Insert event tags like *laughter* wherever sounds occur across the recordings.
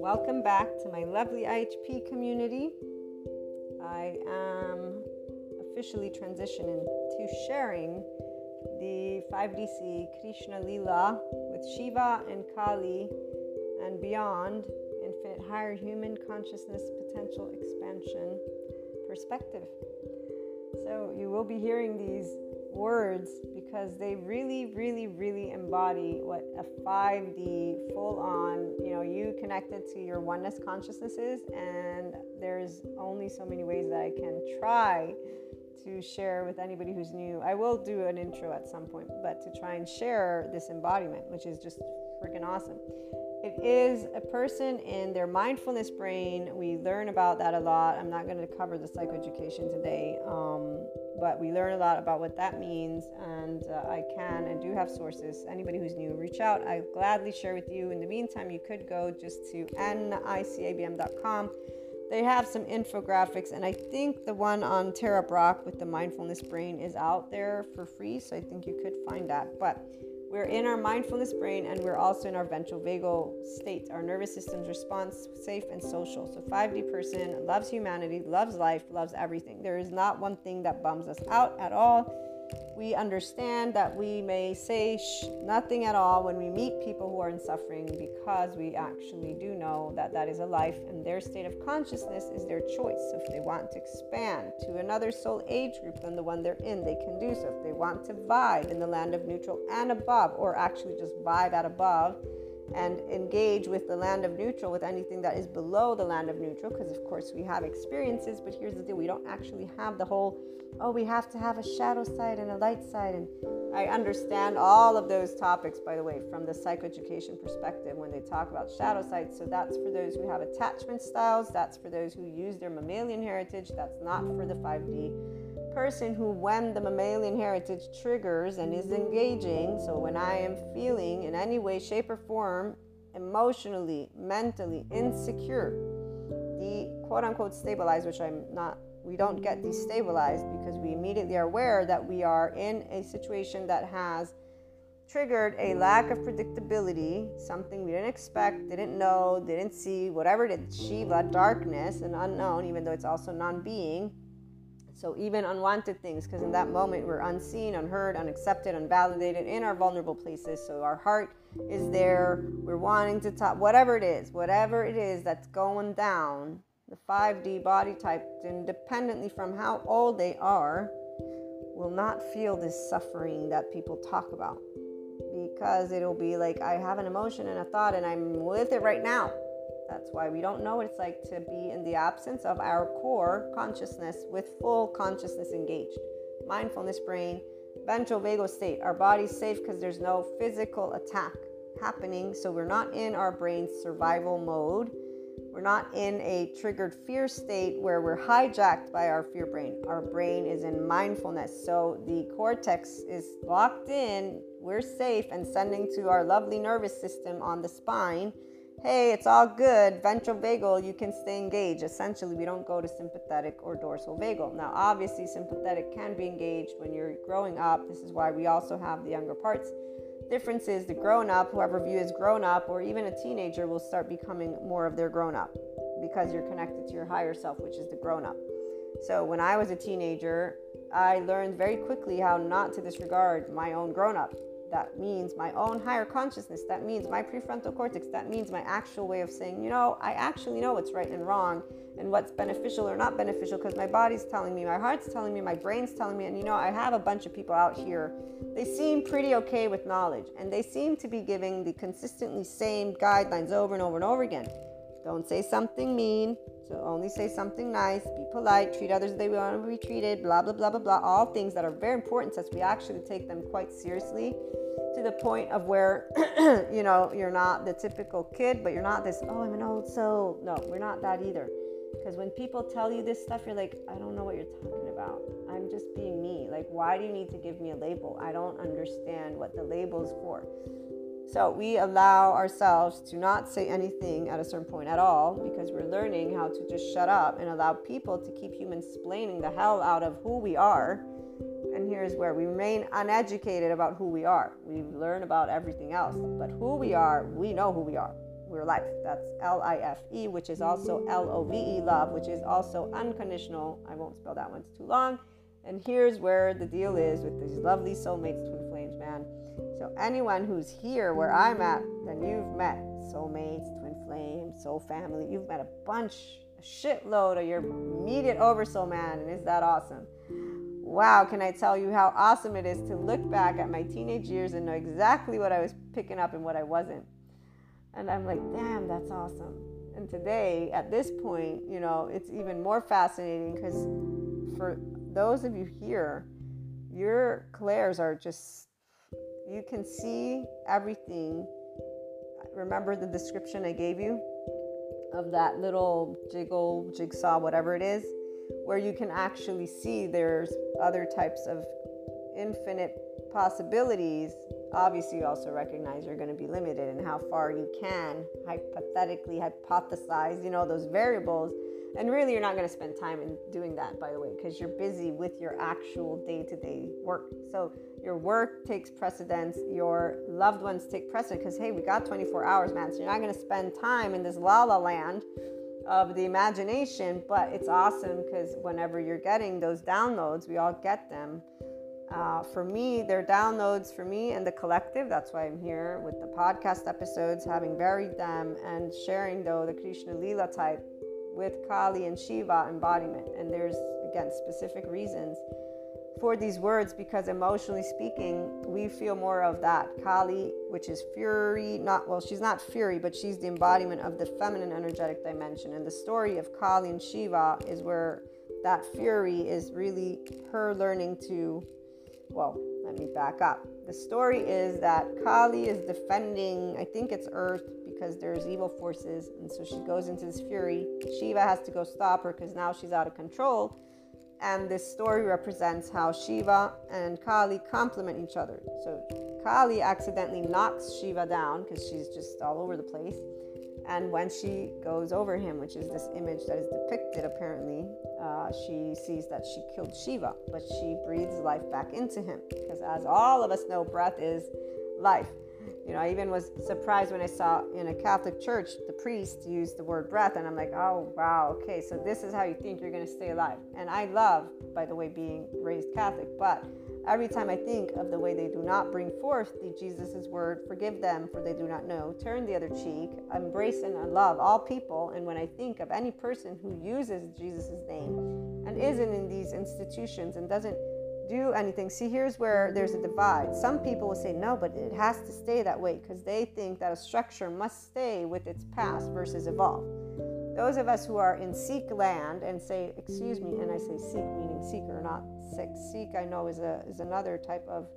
Welcome back to my lovely IHP community. I am officially transitioning to sharing the 5DC Krishna Lila with Shiva and Kali and beyond infinite higher human consciousness potential expansion perspective. So you will be hearing these words because they really, really, really embody what a 5D full on, you know, you connected to your oneness consciousness is. And there's only so many ways that I can try to share with anybody who's new. I will do an intro at some point, but to try and share this embodiment, which is just freaking awesome. It is a person in their mindfulness brain. We learn about that a lot. I'm not going to cover the psychoeducation today, um, but we learn a lot about what that means. And uh, I can and do have sources. Anybody who's new, reach out. I gladly share with you. In the meantime, you could go just to nicabm.com. They have some infographics, and I think the one on Tara Brach with the mindfulness brain is out there for free. So I think you could find that. But we're in our mindfulness brain and we're also in our ventral vagal state, our nervous system's response, safe and social. So 5D person loves humanity, loves life, loves everything. There is not one thing that bums us out at all we understand that we may say nothing at all when we meet people who are in suffering because we actually do know that that is a life and their state of consciousness is their choice. So if they want to expand to another soul age group than the one they're in, they can do so. If they want to vibe in the land of neutral and above, or actually just vibe at above, and engage with the land of neutral with anything that is below the land of neutral because of course we have experiences but here's the deal we don't actually have the whole oh we have to have a shadow side and a light side. And i understand all of those topics by the way from the psychoeducation perspective when they talk about shadow sides so that's for those who have attachment styles that's for those who use their mammalian heritage that's not for the 5d person who, when the mammalian heritage triggers and is engaging, so when I am feeling in any way, shape, or form emotionally, mentally insecure, the quote unquote stabilized, which I'm not, we don't get destabilized because we immediately are aware that we are in a situation that has triggered a lack of predictability, something we didn't expect, didn't know, didn't see, whatever it is, Shiva, darkness, and unknown, even though it's also non being so, even unwanted things, because in that moment we're unseen, unheard, unaccepted, unvalidated in our vulnerable places. So, our heart is there, we're wanting to talk, whatever it is, whatever it is that's going down, the 5D body type, independently from how old they are, will not feel this suffering that people talk about. Because it'll be like, I have an emotion and a thought, and I'm with it right now. That's why we don't know what it's like to be in the absence of our core consciousness with full consciousness engaged. Mindfulness brain, ventral vagal state. Our body's safe because there's no physical attack happening. So we're not in our brain's survival mode. We're not in a triggered fear state where we're hijacked by our fear brain. Our brain is in mindfulness. So the cortex is locked in. We're safe and sending to our lovely nervous system on the spine hey, it's all good, ventral vagal, you can stay engaged. Essentially, we don't go to sympathetic or dorsal vagal. Now, obviously, sympathetic can be engaged when you're growing up. This is why we also have the younger parts. Difference is the grown up, whoever view is grown up, or even a teenager will start becoming more of their grown up because you're connected to your higher self, which is the grown up. So, when I was a teenager, I learned very quickly how not to disregard my own grown up that means my own higher consciousness. That means my prefrontal cortex. That means my actual way of saying, you know, I actually know what's right and wrong and what's beneficial or not beneficial because my body's telling me, my heart's telling me, my brain's telling me. And you know, I have a bunch of people out here. They seem pretty okay with knowledge and they seem to be giving the consistently same guidelines over and over and over again. Don't say something mean. So only say something nice, be polite, treat others as they want to be treated, blah, blah, blah, blah, blah. All things that are very important since we actually take them quite seriously to the point of where, *clears throat* you know, you're not the typical kid, but you're not this, oh, I'm an old soul. No, we're not that either. Because when people tell you this stuff, you're like, I don't know what you're talking about. I'm just being me. Like, why do you need to give me a label? I don't understand what the label's for. So we allow ourselves to not say anything at a certain point at all because we're learning how to just shut up and allow people to keep human explaining the hell out of who we are And here's where we remain uneducated about who we are. We learn about everything else, but who we are, we know who we are. We're life. That's L I F E, which is also L O V E, love, which is also unconditional. I won't spell that one, it's too long. And here's where the deal is with these lovely soulmates, twin flames, man. So, anyone who's here where I'm at, then you've met soulmates, twin flames, soul family. You've met a bunch, a shitload of your immediate oversoul, man. And is that awesome? Wow, can I tell you how awesome it is to look back at my teenage years and know exactly what I was picking up and what I wasn't? And I'm like, damn, that's awesome. And today, at this point, you know, it's even more fascinating because for those of you here, your clairs are just, you can see everything. Remember the description I gave you of that little jiggle, jigsaw, whatever it is, where you can actually see there's other types of infinite possibilities obviously you also recognize you're going to be limited in how far you can hypothetically hypothesize you know those variables and really you're not going to spend time in doing that by the way because you're busy with your actual day-to-day work so your work takes precedence your loved ones take precedence because hey we got 24 hours man so you're not going to spend time in this la la land of the imagination but it's awesome because whenever you're getting those downloads we all get them uh, for me, they're downloads for me and the collective. That's why I'm here with the podcast episodes, having buried them and sharing, though, the Krishna Lila type with Kali and Shiva embodiment. And there's, again, specific reasons for these words because emotionally speaking, we feel more of that. Kali, which is fury, not, well, she's not fury, but she's the embodiment of the feminine energetic dimension. And the story of Kali and Shiva is where that fury is really her learning to well, let me back up. The story is that Kali is defending, I think it's Earth because there's evil forces, and so she goes into this fury. Shiva has to go stop her because now she's out of control. And this story represents how Shiva and Kali complement each other. So Kali accidentally knocks Shiva down because she's just all over the place. And when she goes over him, which is this image that is depicted apparently, uh, she sees that she killed Shiva, but she breathes life back into him. Because as all of us know, breath is life. You know, I even was surprised when I saw in a Catholic church the priest use the word breath, and I'm like, oh, wow, okay, so this is how you think you're going to stay alive. And I love, by the way, being raised Catholic, but Every time I think of the way they do not bring forth the Jesus' word, forgive them for they do not know, turn the other cheek, embrace and love all people, and when I think of any person who uses Jesus' name and isn't in these institutions and doesn't do anything, see, here's where there's a divide. Some people will say, no, but it has to stay that way because they think that a structure must stay with its past versus evolve. Those of us who are in seek land and say, excuse me, and I say seek meaning seeker, not Sikh. Sikh I know is, a, is another type of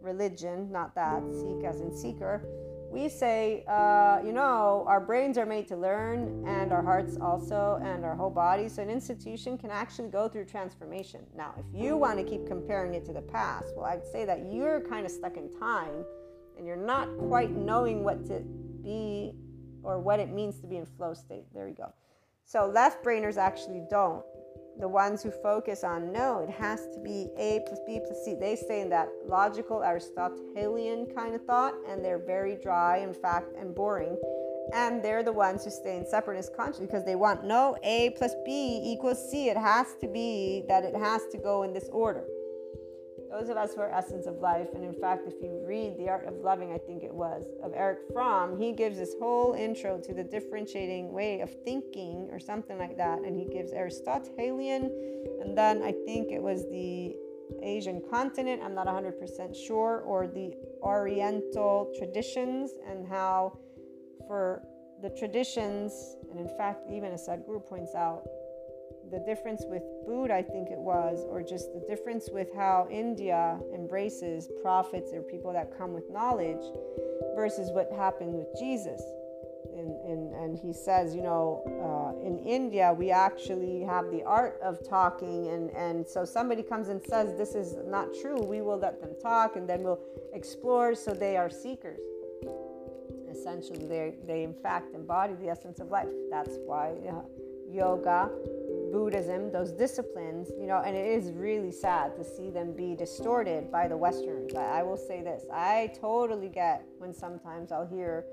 religion, not that. seek as in seeker. We say, uh, you know, our brains are made to learn and our hearts also and our whole body. So an institution can actually go through transformation. Now, if you want to keep comparing it to the past, well, I'd say that you're kind of stuck in time and you're not quite knowing what to be or what it means to be in flow state. There you go. So left brainers actually don't. The ones who focus on no, it has to be A plus B plus C. They stay in that logical Aristotelian kind of thought, and they're very dry, in fact, and boring. And they're the ones who stay in separateness consciousness because they want no A plus B equals C. It has to be that it has to go in this order those of us who are essence of life, and in fact, if you read The Art of Loving, I think it was, of Erich Fromm, he gives this whole intro to the differentiating way of thinking or something like that. And he gives Aristotelian, and then I think it was the Asian continent, I'm not 100% sure, or the Oriental traditions, and how for the traditions, and in fact, even as Sadhguru points out, the difference with Buddha, I think it was, or just the difference with how India embraces prophets or people that come with knowledge versus what happened with Jesus. And, and, and he says, you know, uh, in India, we actually have the art of talking. And, and so somebody comes and says, this is not true, we will let them talk and then we'll explore. So they are seekers. Essentially, they, they in fact embody the essence of life. That's why uh, yoga Buddhism, those disciplines, you know, and it is really sad to see them be distorted by the Westerners. I, I will say this I totally get when sometimes I'll hear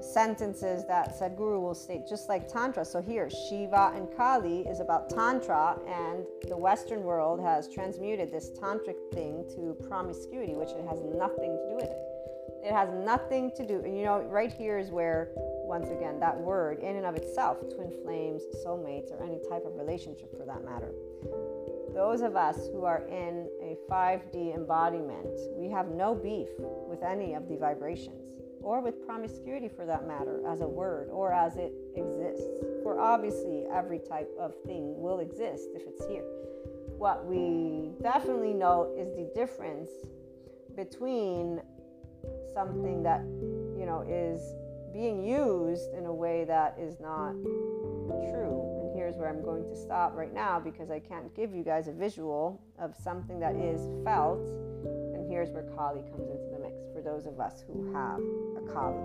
sentences that Sadhguru will state, just like Tantra. So here, Shiva and Kali is about Tantra, and the Western world has transmuted this tantric thing to promiscuity, which it has nothing to do with it. It has nothing to do, and you know, right here is where once again, that word in and of itself, twin flames, soulmates, or any type of relationship for that matter. Those of us who are in a 5D embodiment, we have no beef with any of the vibrations or with promiscuity for that matter as a word or as it exists. For obviously, every type of thing will exist if it's here. What we definitely know is the difference between something that, you know, is being used in a way that is not true. And here's where I'm going to stop right now because I can't give you guys a visual of something that is felt. And here's where Kali comes into the mix for those of us who have a Kali.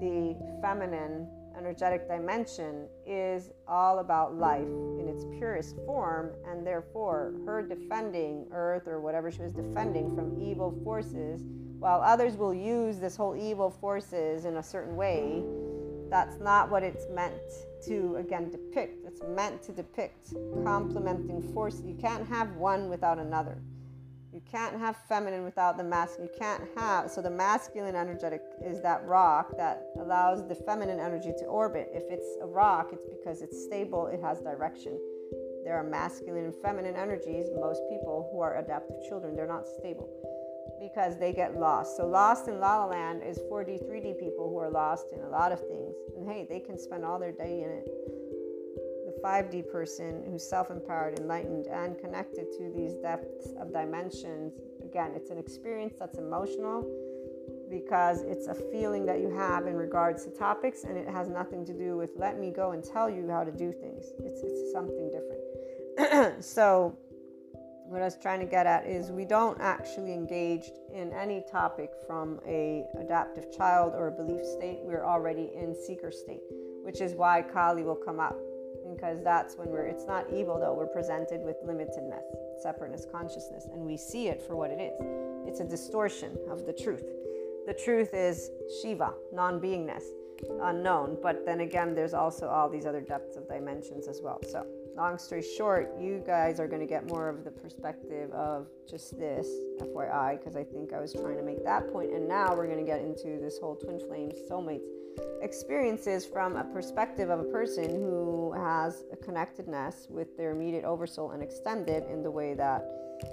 The feminine energetic dimension is all about life in its purest form, and therefore, her defending Earth or whatever she was defending from evil forces while others will use this whole evil forces in a certain way, that's not what it's meant to, again, depict. It's meant to depict complementing forces. You can't have one without another. You can't have feminine without the masculine. You can't have, so the masculine energetic is that rock that allows the feminine energy to orbit. If it's a rock, it's because it's stable, it has direction. There are masculine and feminine energies. Most people who are adaptive children, they're not stable because they get lost. So, lost in La La Land is 4D, 3D people who are lost in a lot of things. And hey, they can spend all their day in it. The 5D person who's self empowered, enlightened, and connected to these depths of dimensions, again, it's an experience that's emotional because it's a feeling that you have in regards to topics and it has nothing to do with let me go and tell you how to do things. It's, it's something different. *clears throat* so, what I was trying to get at is we don't actually engage in any topic from a adaptive child or a belief state. We're already in seeker state, which is why Kali will come up because that's when we're it's not evil though we're presented with limitedness separateness consciousness and we see it for what it is it's a distortion of the truth the truth is shiva non-beingness unknown but then again there's also all these other depths of dimensions as well so long story short, you guys are going to get more of the perspective of just this, FYI, because I think I was trying to make that. And now we're going to get into this whole twin flames, soulmates experiences from a perspective of a person who has a connectedness with their immediate oversoul and extended in the way that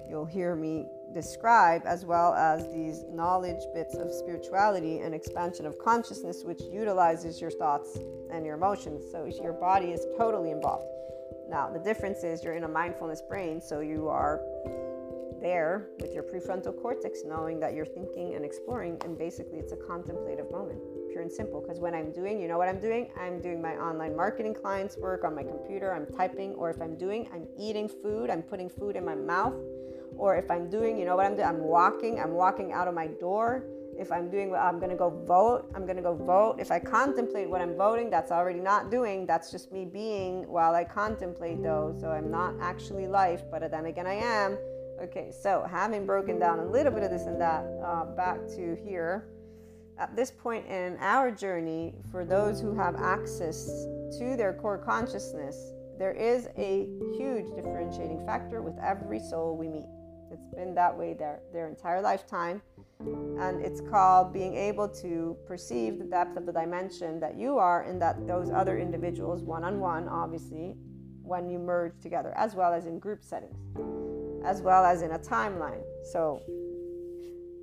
you'll hear me describe, as well as these knowledge bits of spirituality and expansion of consciousness, which utilizes your thoughts and your emotions. So your body is totally involved. Now, the difference is you're in a mindfulness brain, so you are there with your prefrontal cortex, knowing that you're thinking and exploring, and basically it's a contemplative moment, pure and simple. Because when I'm doing, you know what I'm doing? I'm doing my online marketing clients work on my computer, I'm typing, or if I'm doing, I'm eating food, I'm putting food in my mouth, or if I'm doing, you know what I'm doing? I'm walking, I'm walking out of my door if I'm doing, I'm to go vote, I'm to go vote. If I contemplate what I'm voting, that's already not doing. That's just me being while I contemplate though. So I'm not actually life, but then again, I am. Okay, so having broken down a little bit of this and that, uh, back to here. At this point in our journey, for those who have access to their core consciousness, there is a huge differentiating factor with every soul we meet. It's been that way their, their entire lifetime and it's called being able to perceive the depth of the dimension that you are and that those other individuals one on one obviously when you merge together as well as in group settings as well as in a timeline so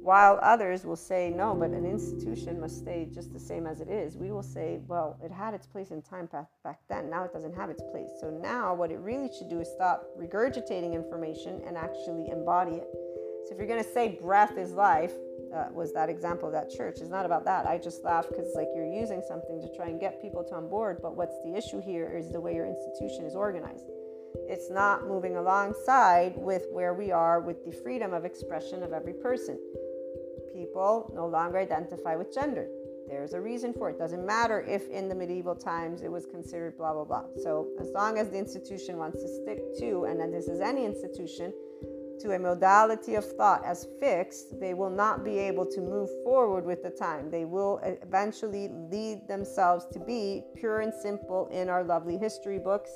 while others will say no but an institution must stay just the same as it is we will say well it had its place in time back then now it doesn't have its place so now what it really should do is stop regurgitating information and actually embody it so if you're going to say breath is life, uh, was that example of that church. It's not about that. I just laugh because like you're using something to try and get people to on board. But what's the issue here is the way your institution is organized. It's not moving alongside with where we are with the freedom of expression of every person. People no longer identify with gender. There's a reason for it. Doesn't matter if in the medieval times it was considered blah, blah, blah. So, as long as the institution wants to stick to, and then this is any institution, to a modality of thought as fixed, they will not be able to move forward with the time. They will eventually lead themselves to be pure and simple in our lovely history books.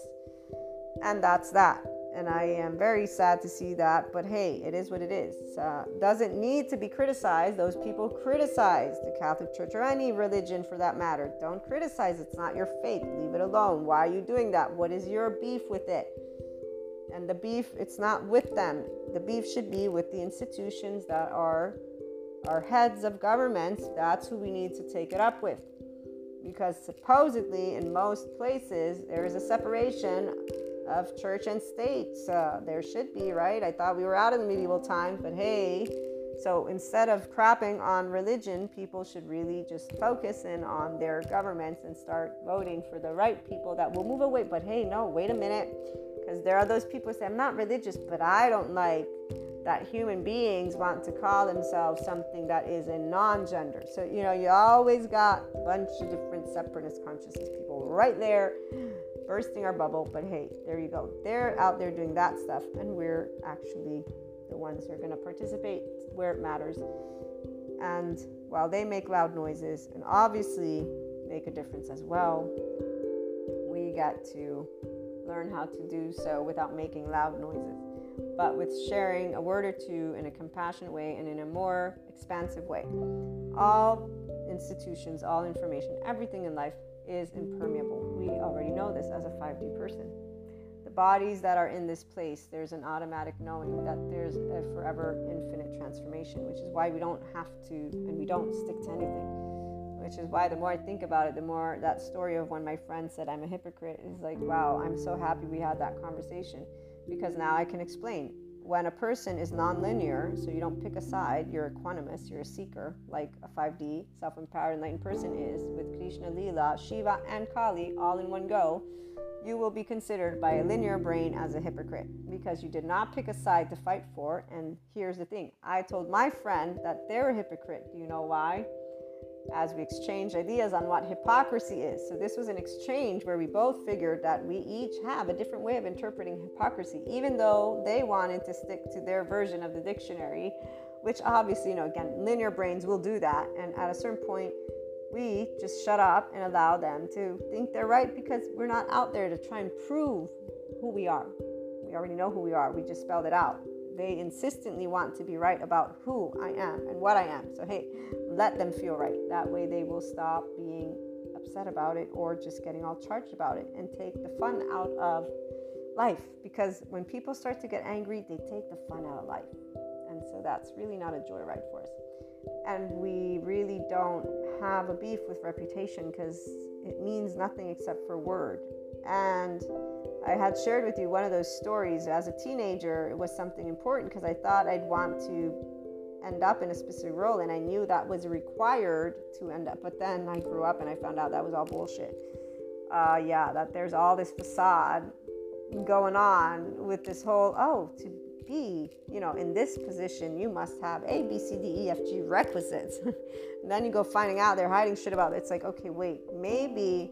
And that's that and I am very sad to see that. But hey, it is what it is. Uh, doesn't need to be criticized. Those people criticize the Catholic Church or any religion for that matter. Don't criticize. It's not your faith. Leave it alone. Why are you doing that? What is your beef with it? And the beef, it's not with them. The beef should be with the institutions that are our heads of governments. That's who we need to take it up with. Because supposedly, in most places, there is a separation of church and state. Uh, there should be, right? I thought we were out of the medieval times, but hey, so instead of crapping on religion, people should really just focus in on their governments and start voting for the right people that will move away. But hey, no, wait a minute. Because there are those people who say, I'm not religious, but I don't like that human beings want to call themselves something that is a non gender. So, you know, you always got a bunch of different separatist consciousness people right there bursting our bubble. But hey, there you go. They're out there doing that stuff, and we're actually the ones who are going to participate where it matters. And while they make loud noises and obviously make a difference as well, we get to learn how to do so without making loud noises, but with sharing a word or two in a compassionate way and in a more expansive way. All institutions, all information, everything in life is impermeable. We already know this as a 5D person. The bodies that are in this place, there's an automatic knowing that there's a forever infinite transformation, which is why we don't have to and we don't stick to anything. Which is why the more I think about it, the more that story of when my friend said I'm a hypocrite is like, wow, I'm so happy we had that conversation because now I can explain when a person is nonlinear, so you don't pick a side, you're equanimous, you're a seeker, like a 5D self empowered enlightened person is, with Krishna, Leela, Shiva, and Kali all in one go, you will be considered by a linear brain as a hypocrite because you did not pick a side to fight for. And here's the thing I told my friend that they're a hypocrite. Do you know why? As we exchanged ideas on what hypocrisy is. So, this was an exchange where we both figured that we each have a different way of interpreting hypocrisy, even though they wanted to stick to their version of the dictionary, which obviously, you know, again, linear brains will do that. And at a certain point, we just shut up and allow them to think they're right because we're not out there to try and prove who we are. We already know who we are, we just spelled it out they insistently want to be right about who I am and what I am. So, hey, let them feel right. That way, they will stop being upset about it or just getting all charged about it and take the fun out of life. Because when people start to get angry, they take the fun out of life. And so, that's really not a joyride for us. And we really don't have a beef with reputation because it means nothing except for word. And I had shared with you one of those stories as a teenager. It was something important because I thought I'd want to end up in a specific role, and I knew that was required to end up. But then I grew up and I found out that was all bullshit. Uh, yeah, that there's all this facade going on with this whole oh to be you know in this position you must have a b c d e f g requisites *laughs* and then you go finding out they're hiding shit about it it's like okay wait maybe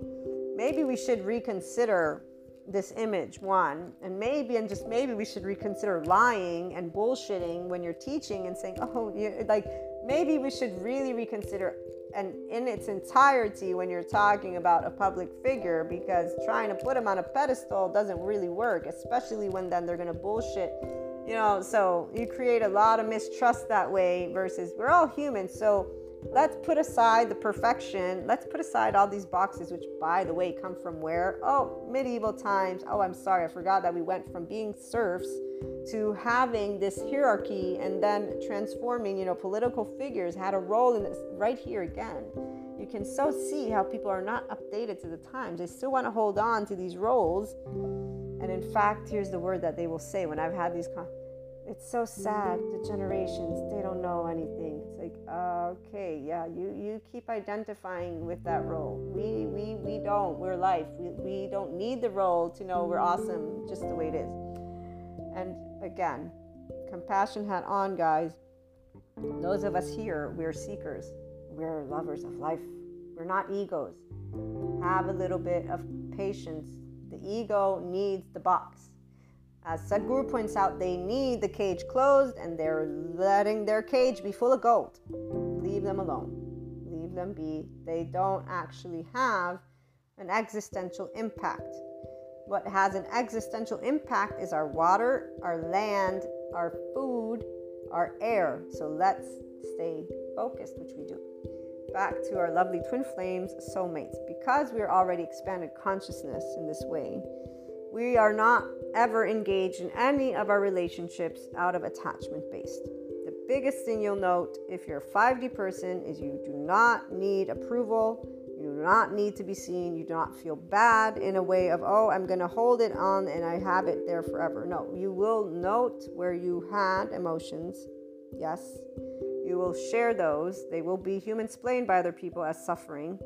maybe we should reconsider this image one and maybe and just maybe we should reconsider lying and bullshitting when you're teaching and saying oh you like maybe we should really reconsider and in its entirety when you're talking about a public figure because trying to put them on a pedestal doesn't really work especially when then they're going to bullshit you know? So you create a lot of mistrust that way versus we're all human so let's put aside the perfection. Let's put aside all these boxes, which, by the way, come from where? Oh, medieval times. Oh, I'm sorry, I forgot that we went from being serfs to having this hierarchy and then transforming, you know, political figures had a role in this right here again. You can so see how people are not updated to the times. They still want to hold on to these roles. And in fact, here's the word that they will say when I've had these it's so sad the generations they don't know anything. It's like okay yeah you you keep identifying with that role. We we we don't we're life. We, we don't need the role to know we're awesome just the way it is. And again compassion hat on guys. Those of us here we're seekers. We're lovers of life. We're not egos. Have a little bit of patience. The ego needs the box. As Sadhguru points out, they need the cage closed and they're letting their cage be full of gold. Leave them alone. Leave them be. They don't actually have an existential impact. What has an existential impact is our water, our land, our food, our air. So let's stay focused, which we do. Back to our lovely twin flames, soulmates. Because we're already expanded consciousness in this way, we are not ever engaged in any of our relationships out of attachment based. The biggest thing you'll note if you're a 5D person is you do not need approval you do not need to be seen. You do not feel bad in a way of, oh, I'm going to hold it on and I have it there forever. No, you will note where you had emotions. Yes. You will share those. They will be human explained by other people as suffering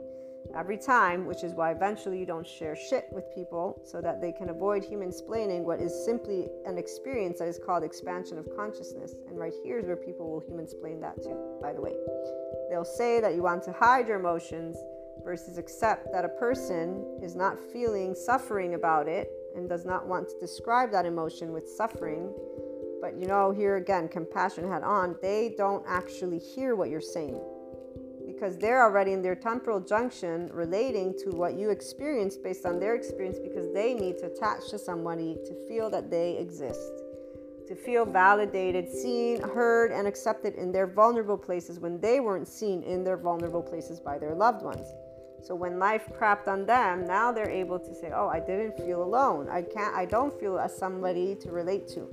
every time, which is why eventually you don't share shit with people so that they can avoid human explaining what is simply an experience that is called expansion of consciousness. And right here is where people will human explain that too, by the way. They'll say that you want to hide your emotions versus accept that a person is not feeling suffering about it and does not want to describe that emotion with suffering. But you know, here again, compassion head on, they don't actually hear what you're saying because they're already in their temporal junction relating to what you experience based on their experience because they need to attach to somebody to feel that they exist to feel validated, seen, heard, and accepted in their vulnerable places when they weren't seen in their vulnerable places by their loved ones. So when life crapped on them, now they're able to say, "Oh, I didn't feel alone. I can't I don't feel as somebody to relate to."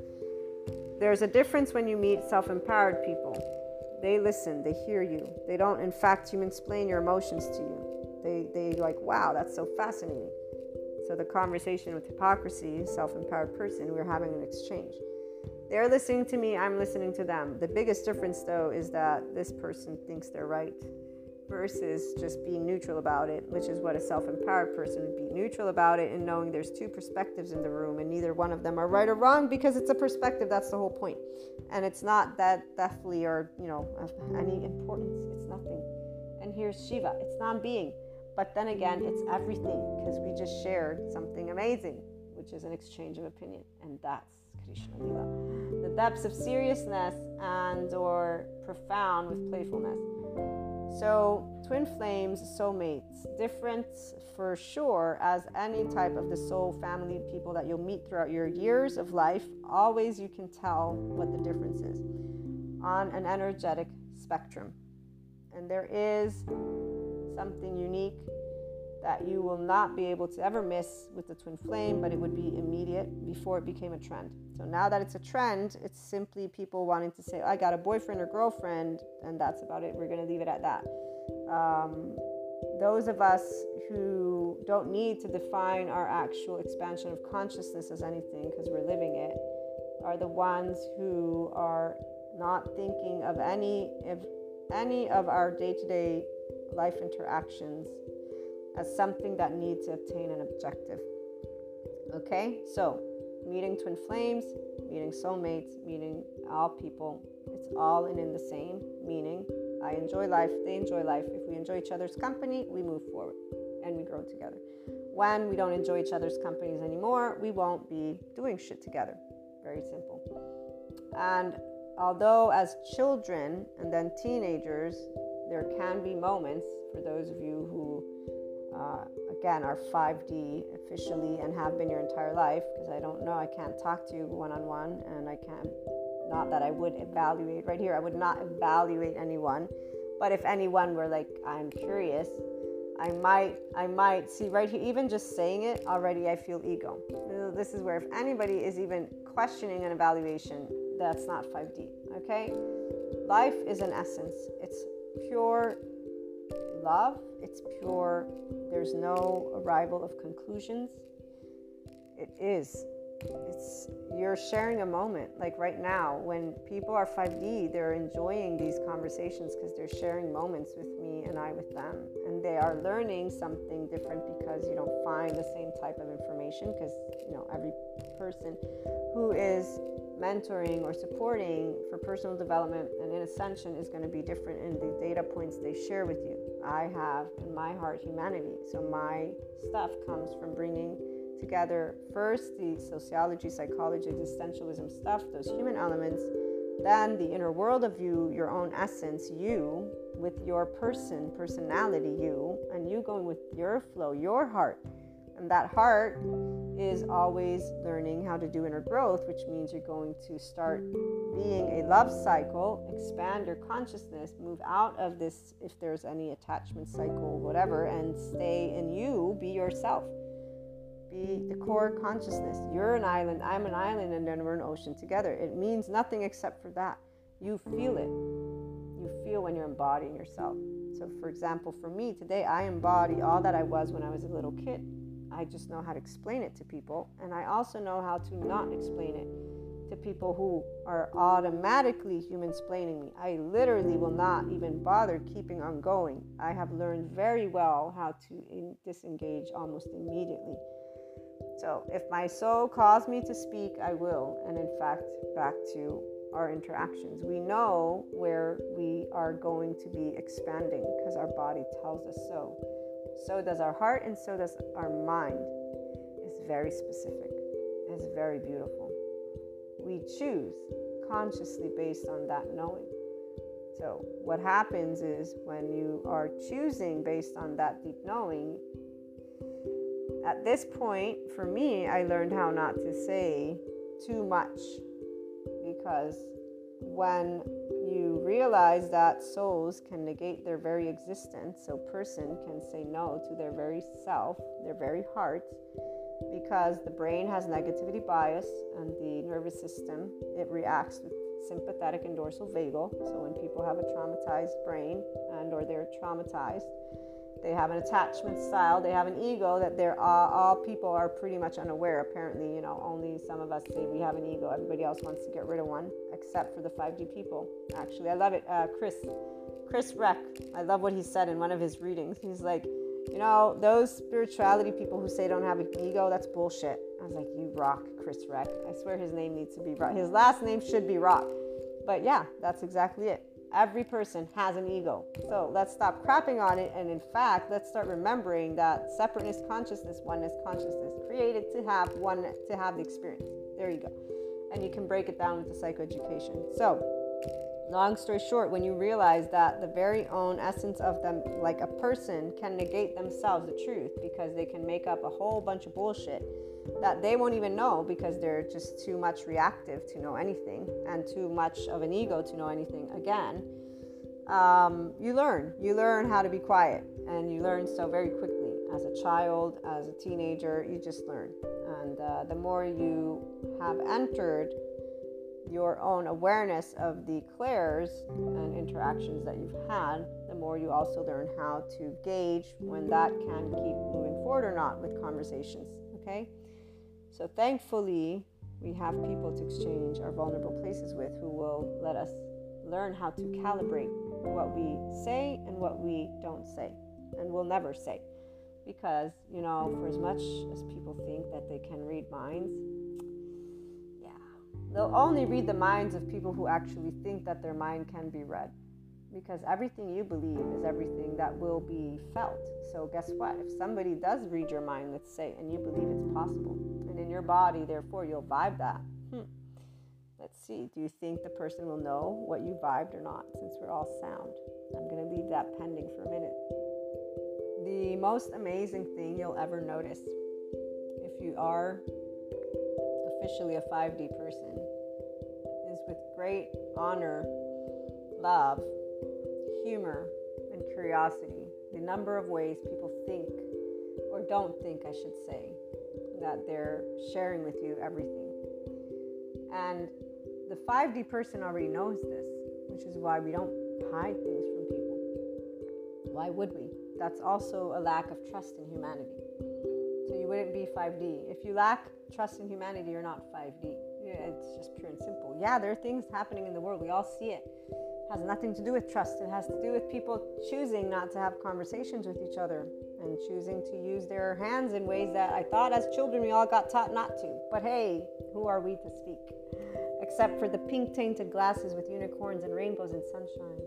There's a difference when you meet self-empowered people. They listen, they hear you. They don't in fact human explain your emotions to you. They they like, "Wow, that's so fascinating." So the conversation with hypocrisy, self-empowered person, we're having an exchange. They're listening to me, I'm listening to them. The biggest difference though is that this person thinks they're right versus just being neutral about it, which is what a self empowered person would be neutral about it and knowing there's two perspectives in the room and neither one of them are right or wrong because it's a perspective. That's the whole point. And it's not that deathly or, you know, of any importance. It's nothing. And here's Shiva it's non being. But then again, it's everything because we just shared something amazing, which is an exchange of opinion. And that's Krishna Lila. The depths of seriousness and or profound with playfulness. So, twin flames, soulmates, different for sure as any type of the soul family people that you'll meet throughout your years of life. Always you can tell what the difference is on an energetic spectrum. And there is something unique that you will not be able to ever miss with the twin flame, but it would be immediate before it became a trend. So now that it's a trend, it's simply people wanting to say, I got a boyfriend or girlfriend, and that's about it. We're going to leave it at that. Um, those of us who don't need to define our actual expansion of consciousness as anything because we're living it are the ones who are not thinking of any of any of our day-to-day life interactions as something that needs to obtain an objective. Okay, so meeting twin flames, meeting soulmates, meeting all people, it's all in, in the same meaning. I enjoy life, they enjoy life. If we enjoy each other's company, we move forward and we grow together. When we don't enjoy each other's companies anymore, we won't be doing shit together. Very simple. And although as children and then teenagers, there can be moments for those of you who uh, again are 5D officially and have been your entire life because I don't know, I can't talk to you one on one and I can't, not that I would evaluate right here, I would not evaluate anyone. But if anyone were like, I'm curious, I might, I might see right here, even just saying it already, I feel ego. This is where if anybody is even questioning an evaluation, that's not 5D, okay? Life is an essence, it's pure love, it's pure, there's no arrival of conclusions. It is. It's you're sharing a moment. Like right now, when people are 5D, they're enjoying these conversations because they're sharing moments with me and I with them. And they are learning something different because you don't find the same type of information because you know every person who is mentoring or supporting for personal development and in ascension is going to be different in the data points they share with you I have in my heart humanity. So my stuff comes from bringing together first the sociology, psychology, existentialism stuff, those human elements, then the inner world of you, your own essence, you, with your person, personality, you, and you going with your flow, your heart. And that heart is always learning how to do inner growth, which means you're going to start being a love cycle, expand your consciousness, move out of this, if there's any attachment cycle, whatever, and stay in you, be yourself. Be the core consciousness. You're an island, I'm an island, and then we're an ocean together. It means nothing except for that. You feel it. You feel when you're embodying yourself. So, for example, for me today, I embody all that I was when I was a little kid. I just know how to explain it to people. And I also know how to not explain it to people who are automatically human explaining me. I literally will not even bother keeping on going. I have learned very well how to disengage almost immediately. So if my soul calls me to speak, I will. And in fact, back to our interactions, we know where we are going to be expanding because our body tells us so. So does our heart, and so does our mind. It's very specific. It's very beautiful. We choose consciously based on that knowing. So, what happens is when you are choosing based on that deep knowing, at this point, for me, I learned how not to say too much because when realize that souls can negate their very existence, so person can say no to their very self, their very heart, because the brain has negativity bias and the nervous system it reacts with sympathetic and dorsal vagal. So when people have a traumatized brain and or they're traumatized, they have an attachment style, they have an ego that they're all, all people are pretty much unaware. Apparently, you know, only some of us say we have an ego. Everybody else wants to get rid of one, except for the 5D people. Actually, I love it. Uh, Chris, Chris Reck, I love what he said in one of his readings. He's like, you know, those spirituality people who say don't have an ego, that's bullshit. I was like, you rock, Chris Reck. I swear his name needs to be Rock. His last name should be Rock. But yeah, that's exactly it. Every person has an ego. So let's stop crapping on it. And in fact, let's start remembering that separateness consciousness, oneness consciousness, created to have one to have the experience. There you go. And you can break it down with the psychoeducation. So long story short, when you realize that the very own essence of them, like a person, can negate themselves the truth because they can make up a whole bunch of bullshit that they won't even know because they're just too much reactive to know anything and too much of an ego to know anything again. Um, you learn. You learn how to be quiet, and you learn so very quickly. As a child, as a teenager, you just learn. Uh, the more you have entered your own awareness of the clairs and interactions that you've had, the more you also learn how to gauge when that can keep moving forward or not with conversations. Okay? So thankfully, we have people to exchange our vulnerable places with who will let us learn how to calibrate what we say and what we don't say, and will never say. Because, you know, for as much as people think that they can read minds, yeah, they'll only read the minds of people who actually think that their mind can be read because everything you believe is everything that will be felt. So, guess what? If somebody does read your mind, let's say, and you believe it's possible, and in your body, therefore, you'll vibe that. Hmm. Let's see. Do you think the person will know what you vibed or not since we're all sound? I'm going to leave that pending for a minute. The most amazing thing you'll ever notice if you are officially a 5D person is with great honor, love, humor, and curiosity, the number of ways people think, or don't think, I should say, that they're sharing with you everything. And the 5D person already knows this, which is why we don't hide things from people. Why would we? That's also a lack of trust in humanity. So you wouldn't be 5D. If you lack trust in humanity, you're not 5D. It's just pure and simple. Yeah, there are things happening in the world. We all see it It has nothing to do with trust. It has to do with people choosing not to have conversations with each other and choosing to use their hands in ways that I thought as children we all got taught not to. But hey, who are we to speak? Except for the pink tainted glasses with unicorns and rainbows and sunshine.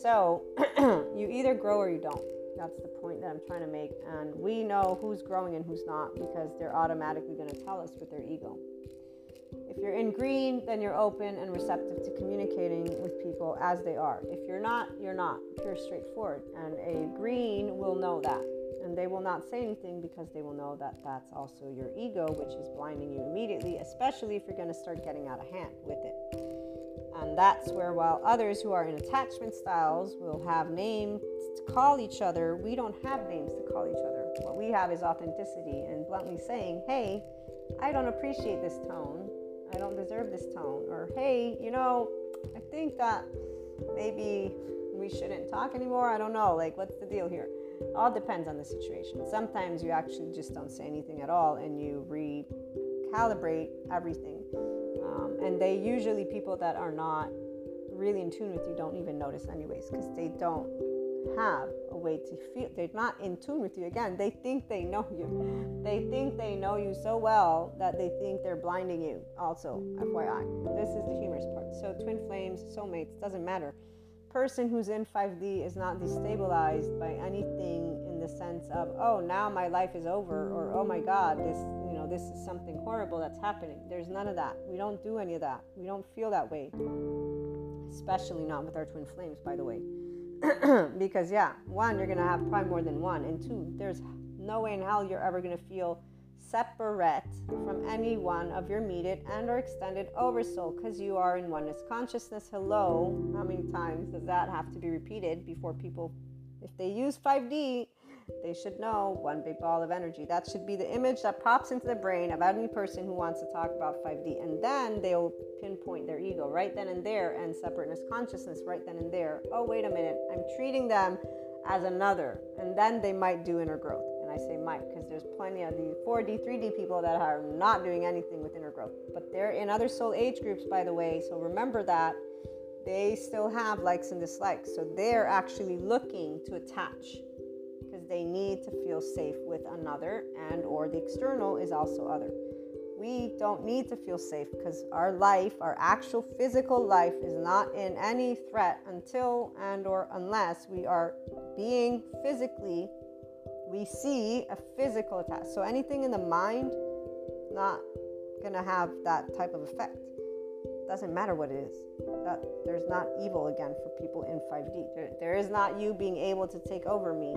So *clears throat* you either grow or you don't. That's the point that I'm trying to make. And we know who's growing and who's not because they're automatically going to tell us with their ego. If you're in green, then you're open and receptive to communicating with people as they are. If you're not, you're not. You're straightforward. And a green will know that. And they will not say anything because they will know that that's also your ego, which is blinding you immediately, especially if you're going to start getting out of hand with it. And that's where, while others who are in attachment styles will have names to call each other, we don't have names to call each other. What we have is authenticity and bluntly saying, hey, I don't appreciate this tone. I don't deserve this tone. Or, hey, you know, I think that maybe we shouldn't talk anymore. I don't know. Like, what's the deal here? All depends on the situation. Sometimes you actually just don't say anything at all and you recalibrate everything. And they usually, people that are not really in tune with you, don't even notice, anyways, because they don't have a way to feel they're not in tune with you. Again they think they know you. They think they know you so well that they think they're blinding you also fyi this is the humorous part. So twin flames soulmates doesn't matter. Person who's in 5d is not destabilized by anything in the sense of oh now my life is over or oh my god this this is something horrible that's happening. There's none of that. We don't do any of that. We don't feel that way. Especially not with our twin flames by the way. *clears throat* Because yeah, one, you're gonna have probably more than one, and two, there's no way in hell you're ever gonna feel separate from any one of your immediate and or extended oversoul because you are in oneness consciousness. Hello, how many times does that have to be repeated before people, if they use 5D, they should know one big ball of energy. That should be the image that pops into the brain of any person who wants to talk about 5D. And then they'll pinpoint their ego right then and there and separateness consciousness right then and there. Oh, wait a minute, I'm treating them as another. And then they might do inner growth. And I say might because there's plenty of the 4D, 3D people that are not doing anything with inner growth. But they're in other soul age groups, by the way. So remember that they still have likes and dislikes. So they're actually looking to attach they need to feel safe with another and or the external is also other. We don't need to feel safe because our life our actual physical life is not in any threat until and or unless we are being physically we see a physical attack. So anything in the mind not gonna have that type of effect. Doesn't matter what it is. That there's not evil again for people in 5d there, there is not you being able to take over me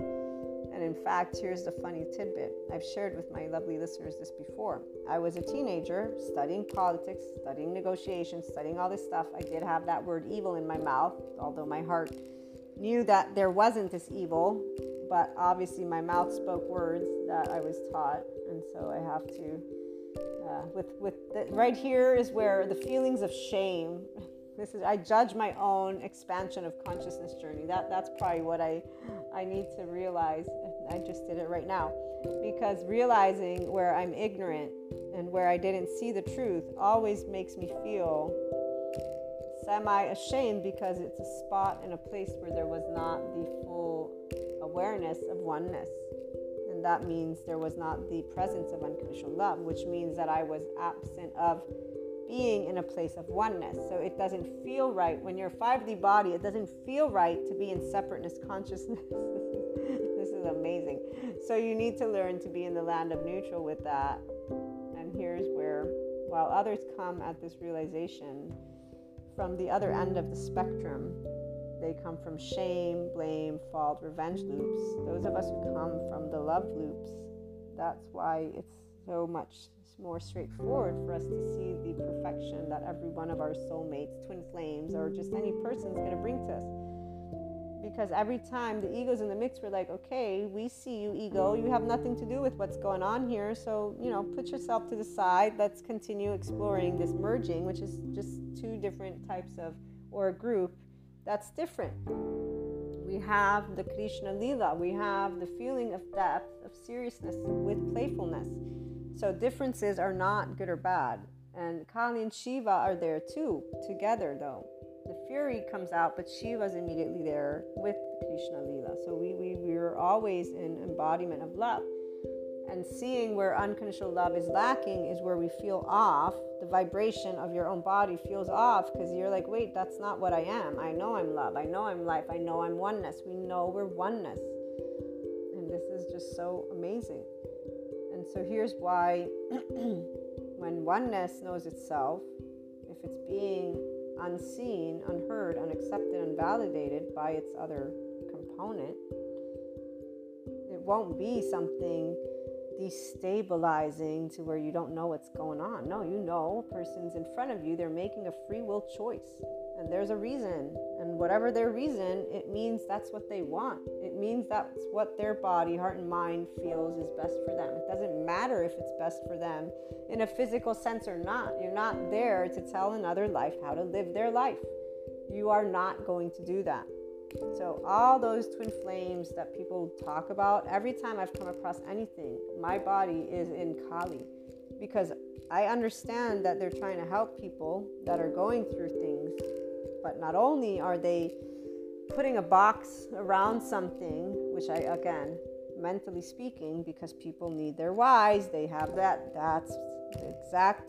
and in fact, here's the funny tidbit I've shared with my lovely listeners this before. I was a teenager studying politics, studying negotiations, studying all this stuff. I did have that word evil in my mouth, although my heart knew that there wasn't this evil. But obviously, my mouth spoke words that I was taught, and so I have to. Uh, with with the, right here is where the feelings of shame *laughs* this is I judge my own expansion of consciousness journey. That that's probably what I I need to realize. I just did it right now. Because realizing where I'm ignorant and where I didn't see the truth always makes me feel semi ashamed because it's a spot in a place where there was not the full awareness of oneness. And that means there was not the presence of unconditional love, which means that I was absent of being in a place of oneness. So it doesn't feel right when you're a 5D body, it doesn't feel right to be in separateness consciousness. *laughs* this is amazing. So you need to learn to be in the land of neutral with that. And here's where, while others come at this realization from the other end of the spectrum, they come from shame, blame, fault, revenge loops. Those of us who come from the love loops, that's why it's so much more straightforward for us to see the perfection that every one of our soulmates, twin flames, or just any person is going to bring to us. Because every time the ego's in the mix, we're like, okay, we see you, ego. You have nothing to do with what's going on here. So, you know, put yourself to the side. Let's continue exploring this merging, which is just two different types of, or a group that's different. We have the Krishna Lila. We have the feeling of depth, of seriousness with playfulness. So differences are not good or bad. And Kali and Shiva are there too, together though. The fury comes out, but Shiva's immediately there with Krishna Lila. So we, we, we're always in embodiment of love. And seeing where unconditional love is lacking is where we feel off. The vibration of your own body feels off because you're like, wait, that's not what I am. I know I'm love. I know I'm life. I know I'm oneness. We know we're oneness. And this is just so amazing. So here's why *clears throat* when oneness knows itself, if it's being unseen, unheard, unaccepted, unvalidated by its other component, it won't be something destabilizing to where you don't know what's going on. No, you know, person's in front of you, they're making a free will choice. And there's a reason. And whatever their reason, it means that's what they want. It means that's what their body, heart, and mind feels is best for them. It doesn't matter if it's best for them in a physical sense or not. You're not there to tell another life how to live their life. You are not going to do that. So, all those twin flames that people talk about, every time I've come across anything, my body is in Kali because I understand that they're trying to help people that are going through things. But not only are they putting a box around something, which I, again, mentally speaking, because people need their whys, they have that. That's the exact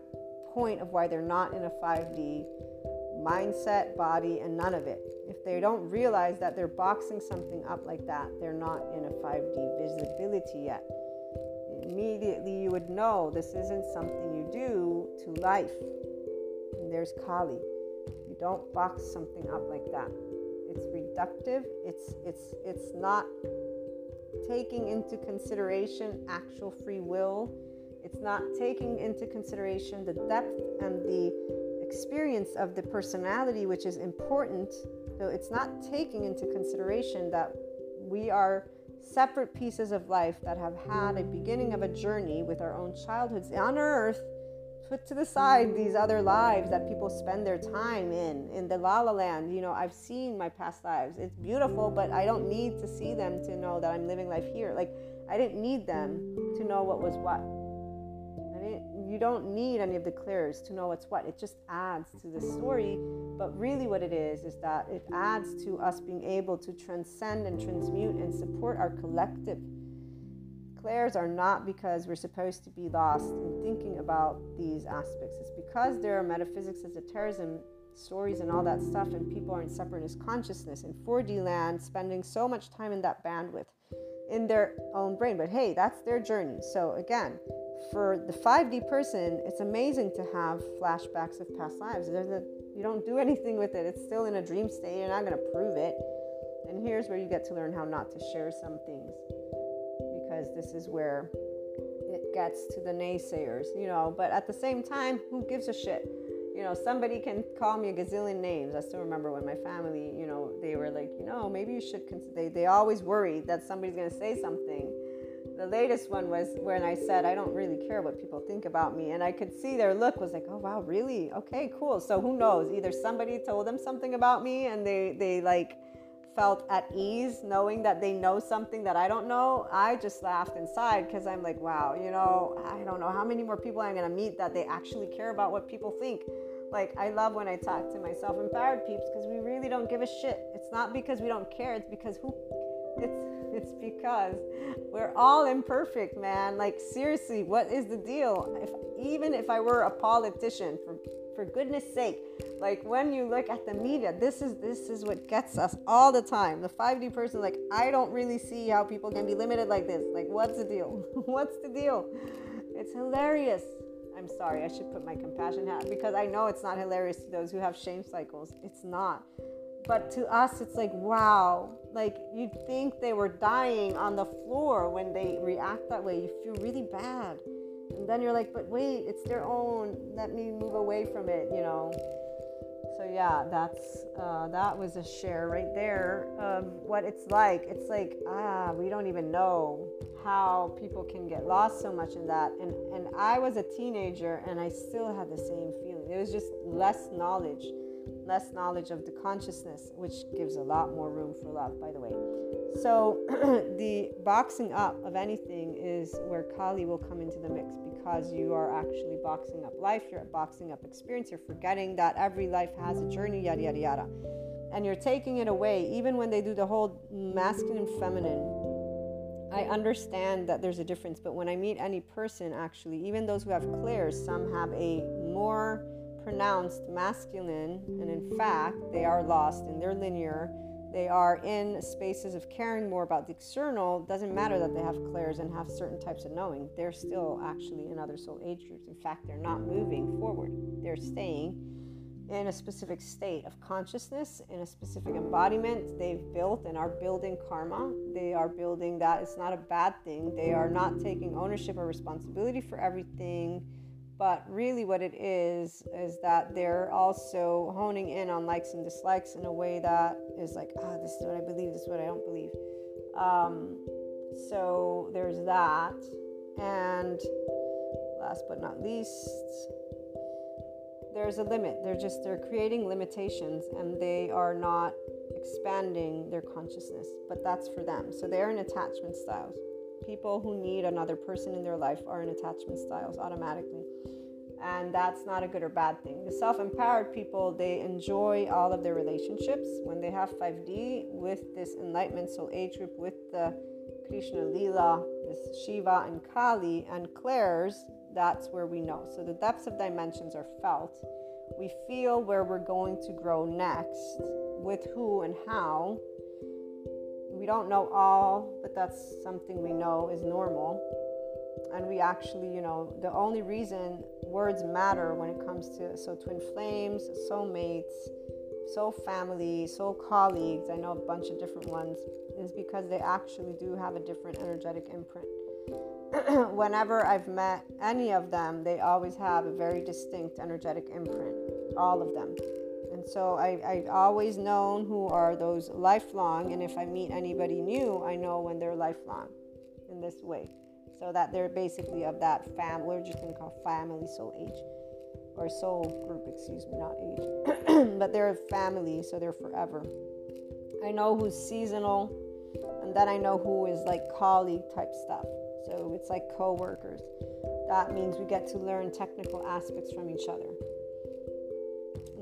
point of why they're not in a 5D mindset, body, and none of it. If they don't realize that they're boxing something up like that, they're not in a 5D visibility yet. Immediately, you would know this isn't something you do to life. And there's Kali. Don't box something up like that. It's reductive. It's it's it's not taking into consideration actual free will. It's not taking into consideration the depth and the experience of the personality, which is important, though it's not taking into consideration that we are separate pieces of life that have had a beginning of a journey with our own childhoods on earth. Put to the side these other lives that people spend their time in, in the la la land. You know, I've seen my past lives. It's beautiful, but I don't need to see them to know that I'm living life here. Like, I didn't need them to know what was what I didn't, you don't need any of the clairs to know what's what. It just adds to the story. But really, what it is, is that it adds to us being able to transcend and transmute and support our collective. Clairs are not because we're supposed to be lost in thinking about these aspects. It's because there are metaphysics, esotericism, stories, and all that stuff, and people are in separateness consciousness in 4D land, spending so much time in that bandwidth in their own brain. But hey, that's their journey. So again, for the 5D person, it's amazing to have flashbacks of past lives. A, you don't do anything with it. It's still in a dream state. You're not going to prove it. And here's where you get to learn how not to share some things because this is where it gets to the naysayers, you know. But at the same time, who gives a shit? You know, somebody can call me a gazillion names. I still remember when my family, you know, they were like, you know, maybe you should consider. They, they always worry that somebody's going to say something the latest one was when I said, I don't really care what people think about me. And I could see their look was like, oh, wow, really? Okay, cool. So who knows? Either somebody told them something about me and they, they like felt at ease knowing that they know something that I don't know. I just laughed inside because I'm like, wow, you know, I don't know how many more people I'm going to meet that they actually care about what people think. Like, I love when I talk to my self empowered peeps because we really don't give a shit. It's not because we don't care, it's because who, it's, it's because we're all imperfect, man. Like seriously, what is the deal? If even if I were a politician, for for goodness sake, like when you look at the media, this is this is what gets us all the time. The 5D person, like I don't really see how people can be limited like this. Like, what's the deal? *laughs* what's the deal? It's hilarious. I'm sorry, I should put my compassion hat because I know it's not hilarious to those who have shame cycles. It's not. But to us, it's like, wow, like you'd think they were dying on the floor when they react that way. You feel really bad. And then you're like, but wait, it's their own. Let me move away from it, you know. So yeah, that's uh, that was a share right there of what it's like. It's like ah, we don't even know how people can get lost so much in that. And and I was a teenager and I still had the same feeling. It was just less knowledge less knowledge of the consciousness, which gives a lot more room for love, by the way. So, *clears throat* the boxing up of anything is where Kali will come into the mix because you are actually boxing up life, you're boxing up experience, you're forgetting that every life has a journey, yada, yada, yada. And you're taking it away, even when they do the whole masculine feminine I understand that there's a difference, but when I meet any person, actually, even those who have clairs, some have a more pronounced masculine, and in fact, they are lost in their linear. They are in spaces of caring more about the external. Doesn't matter that they have clairs and have certain types of knowing. They're still actually in other soul age groups. In fact, they're not moving forward. They're staying in a specific state of consciousness, in a specific embodiment they've built and are building karma. They are building that. It's not a bad thing. They are not taking ownership or responsibility for everything. But really, what it is, is that they're also honing in on likes and dislikes in a way that is like, ah, oh, this is what I believe, this is what I don't believe. Um, so there's that. And last but not least, there's a limit. They're just they're creating limitations and they are not expanding their consciousness. But that's for them. So they're in attachment styles. People who need another person in their life are in attachment styles automatically. And that's not a good or bad thing. The self empowered people, they enjoy all of their relationships. When they have 5D with this enlightenment soul age group, with the Krishna Lila, this Shiva and Kali and clairs, that's where we know. So the depths of dimensions are felt. We feel where we're going to grow next, with who and how. Don't know all, but that's something we know is normal. And we actually, you know, the only reason words matter when it comes to so twin flames, soulmates, soul family, soul colleagues, I know a bunch of different ones, is because they actually do have a different energetic imprint. *clears throat* whenever I've met any of them, they always have a very distinct energetic imprint, all of them. So I, I've always known who are those lifelong, and if I meet anybody new, I know when they're lifelong in this way. So that they're basically of that family, we're just to call family soul age, or soul group, excuse me, not age. *clears throat* but they're a family, so they're forever. I know who's seasonal, and then I know who is like colleague type stuff. So it's like co workers. That means we get to learn technical aspects from each other.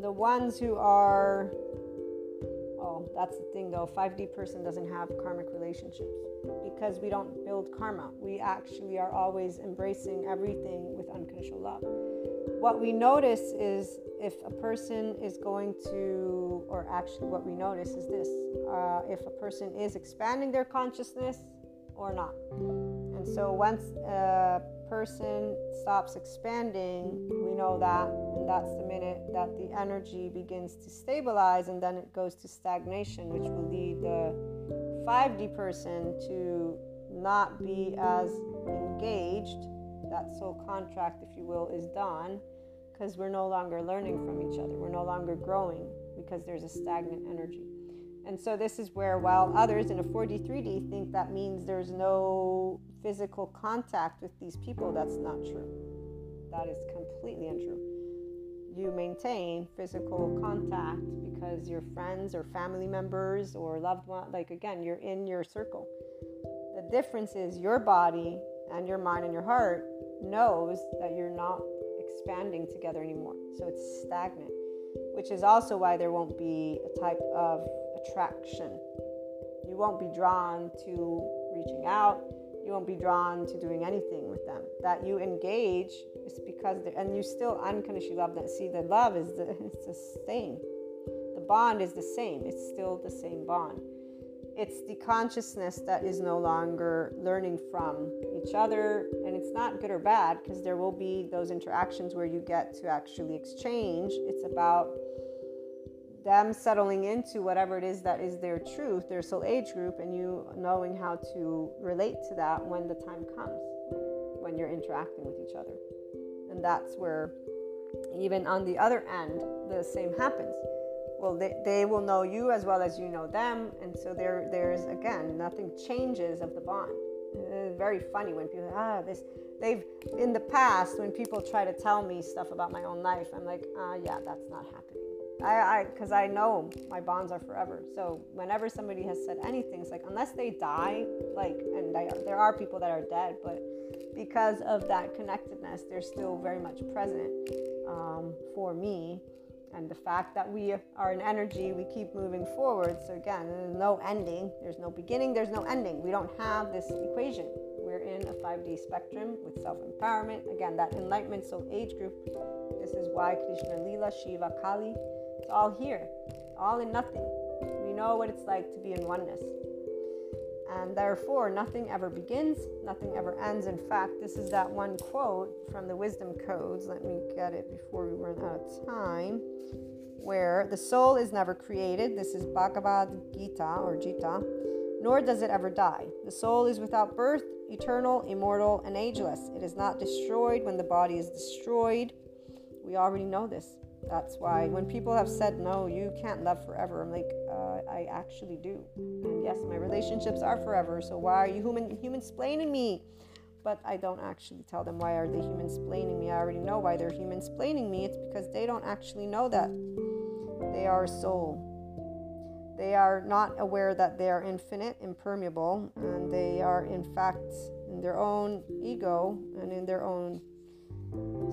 The ones who are, oh, that's the thing though, 5D person doesn't have karmic relationships because we don't build karma. We actually are always embracing everything with unconditional love. What we notice is if a person is going to, or actually, what we notice is this uh, if a person is expanding their consciousness or not. And so once a person stops expanding, we know that, and that's the minute that the energy begins to stabilize, and then it goes to stagnation, which will lead the 5D person to not be as engaged. That soul contract, if you will, is done because we're no longer learning from each other. We're no longer growing because there's a stagnant energy. And so this is where, while others in a 4D, 3D think that means there's no physical contact with these people, that's not true. That is completely untrue. You maintain physical contact because your friends or family members or loved one, like again, you're in your circle. The difference is your body and your mind and your heart knows that you're not expanding together anymore. So it's stagnant, which is also why there won't be a type of attraction. You won't be drawn to reaching out. You won't be drawn to doing anything with them. That you engage is because, and you still unconditionally love them. See, the love is the, it's the same. The bond is the same. It's still the same bond. It's the consciousness that is no longer learning from each other. And it's not good or bad because there will be those interactions where you get to actually exchange. It's about them settling into whatever it is that is their truth, their soul age group, and you knowing how to relate to that when the time comes, when you're interacting with each other. And that's where, even on the other end, the same happens. Well, they, they will know you as well as you know them. And so there, there's, again, nothing changes of the bond. It's very funny when people, ah, this, they've, in the past, when people try to tell me stuff about my own life, I'm like, ah, yeah, that's not happening I, because I, I, know my bonds are forever. So whenever somebody has said anything, it's like unless they die, like, and are, there are people that are dead, but because of that connectedness, they're still very much present um, for me. And the fact that we are an energy, we keep moving forward. So, again, there's no ending, there's no beginning, there's no ending. We don't have this equation. We're in a 5D spectrum with self empowerment. Again, that enlightenment soul age group. This is why Krishna Lila, Shiva, Kali, it's all here, all in nothing. We know what it's like to be in oneness. And therefore, nothing ever begins, nothing ever ends. In fact, this is that one quote from the Wisdom Codes. Let me get it before we run out of time. Where the soul is never created. This is Bhagavad Gita or Gita, nor does it ever die. The soul is without birth, eternal, immortal, and ageless. It is not destroyed when the body is destroyed. We already know this. That's why when people have said, no, you can't love forever, I'm like, uh, I actually do. And yes, my relationships are forever. So why are you human, human splaining me? But I don't actually tell them why are they human splaining me. I already know why they're human splaining me. It's because they don't actually know that they are a soul. They are not aware that they are infinite, impermeable, and they are in fact in their own ego and in their own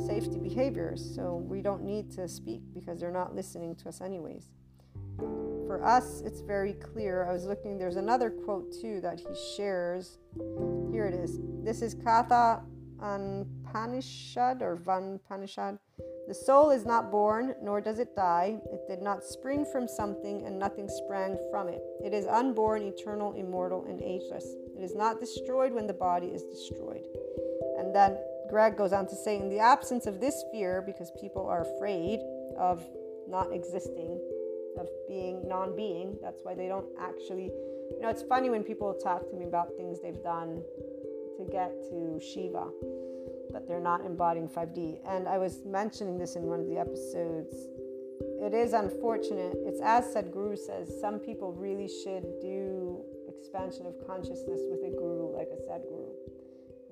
safety behaviors. So we don't need to speak because they're not listening to us, anyways. For us, it's very clear. I was looking, there's another quote too that he shares. Here it is. This is Katha Upanishad or Van Panishad. The soul is not born, nor does it die. It did not spring from something, and nothing sprang from it. It is unborn, eternal, immortal, and ageless. It is not destroyed when the body is destroyed. And then Gregg goes on to say, in the absence of this fear, because people are afraid of not existing, of being non being, that's why they don't actually. You know, it's funny when people talk to me about things they've done to get to Shiva, but they're not embodying 5D. And I was mentioning this in one of the episodes. It is unfortunate. It's as Sadhguru says, some people really should do expansion of consciousness with a guru like a Sadhguru.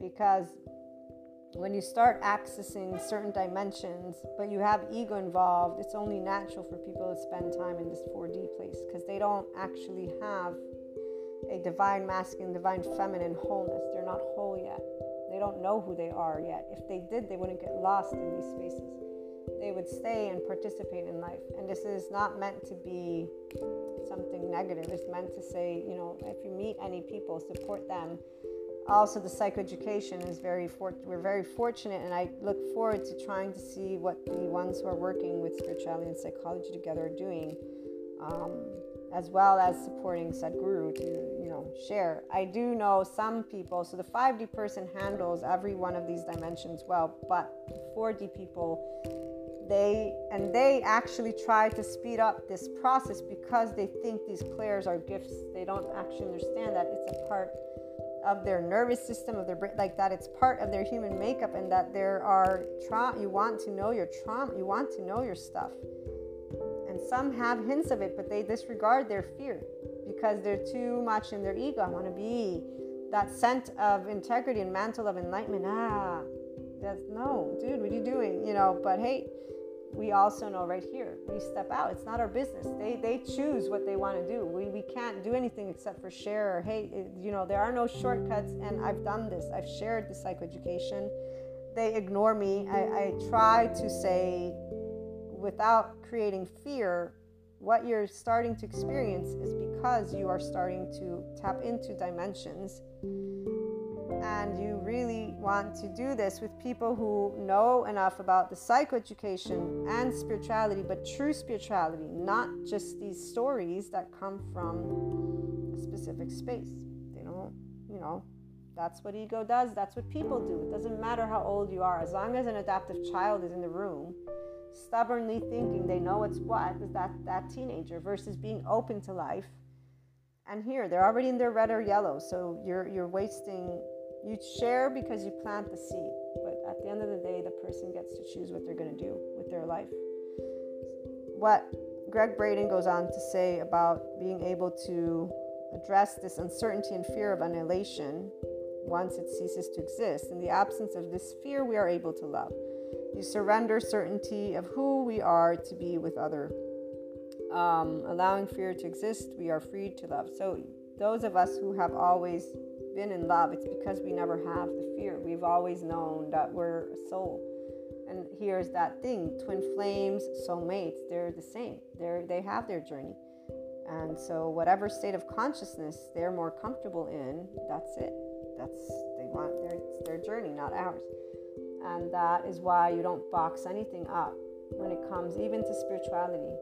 Because when you start accessing certain dimensions, but you have ego involved, it's only natural for people to spend time in this 4D place because they don't actually have a divine masculine, divine feminine wholeness. They're not whole yet. They don't know who they are yet. If they did, they wouldn't get lost in these spaces. They would stay and participate in life. And this is not meant to be something negative. It's meant to say, you know, if you meet any people, support them also the psychoeducation is very for- we're very fortunate and i look forward to trying to see what the ones who are working with spirituality and psychology together are doing um, as well as supporting sadhguru to you know share. I do know some people so the 5d person handles every one of these dimensions well but the 4d people they and they actually try to speed up this process because they think these clairs are gifts. They don't actually understand that it's a part of their nervous system of their brain like that it's part of their human makeup and that there are trauma you want to know your trauma you want to know your stuff. And some have hints of it but they disregard their fear because they're too much in their ego. I want to be that scent of integrity and mantle of enlightenment. Ah that's no dude what are you doing? You know but hey we also know right here we step out. It's not our business. They they choose what they want to do. We, we can't do anything except for share or hey you know there are no shortcuts and i've done this. I've shared the psychoeducation. They ignore me. I, I try to say without creating fear what you're starting to experience is because you are starting to tap into dimensions and you really want to do this with people who know enough about the psychoeducation and spirituality, but true spirituality, not just these stories that come from a specific space. They don't, you know, that's what ego does, that's what people do. It doesn't matter how old you are, as long as an adaptive child is in the room, stubbornly thinking they know it's what, is that, that teenager versus being open to life. And here, they're already in their red or yellow, so you're you're wasting you share because you plant the seed, but at the end of the day, the person gets to choose what they're going to do with their life. What Gregg Braden goes on to say about being able to address this uncertainty and fear of annihilation once it ceases to exist. In the absence of this fear, we are able to love. You surrender certainty of who we are to be with other. Um, allowing fear to exist, we are free to love. So, those of us who have always been in love, it's because we never have the fear. We've always known that we're a soul. And here's that thing twin flames, soulmates, they're the same. They're, they have their journey. And so, whatever state of consciousness they're more comfortable in, that's it. That's they want their their journey, not ours. And that is why you don't box anything up when it comes even to spirituality.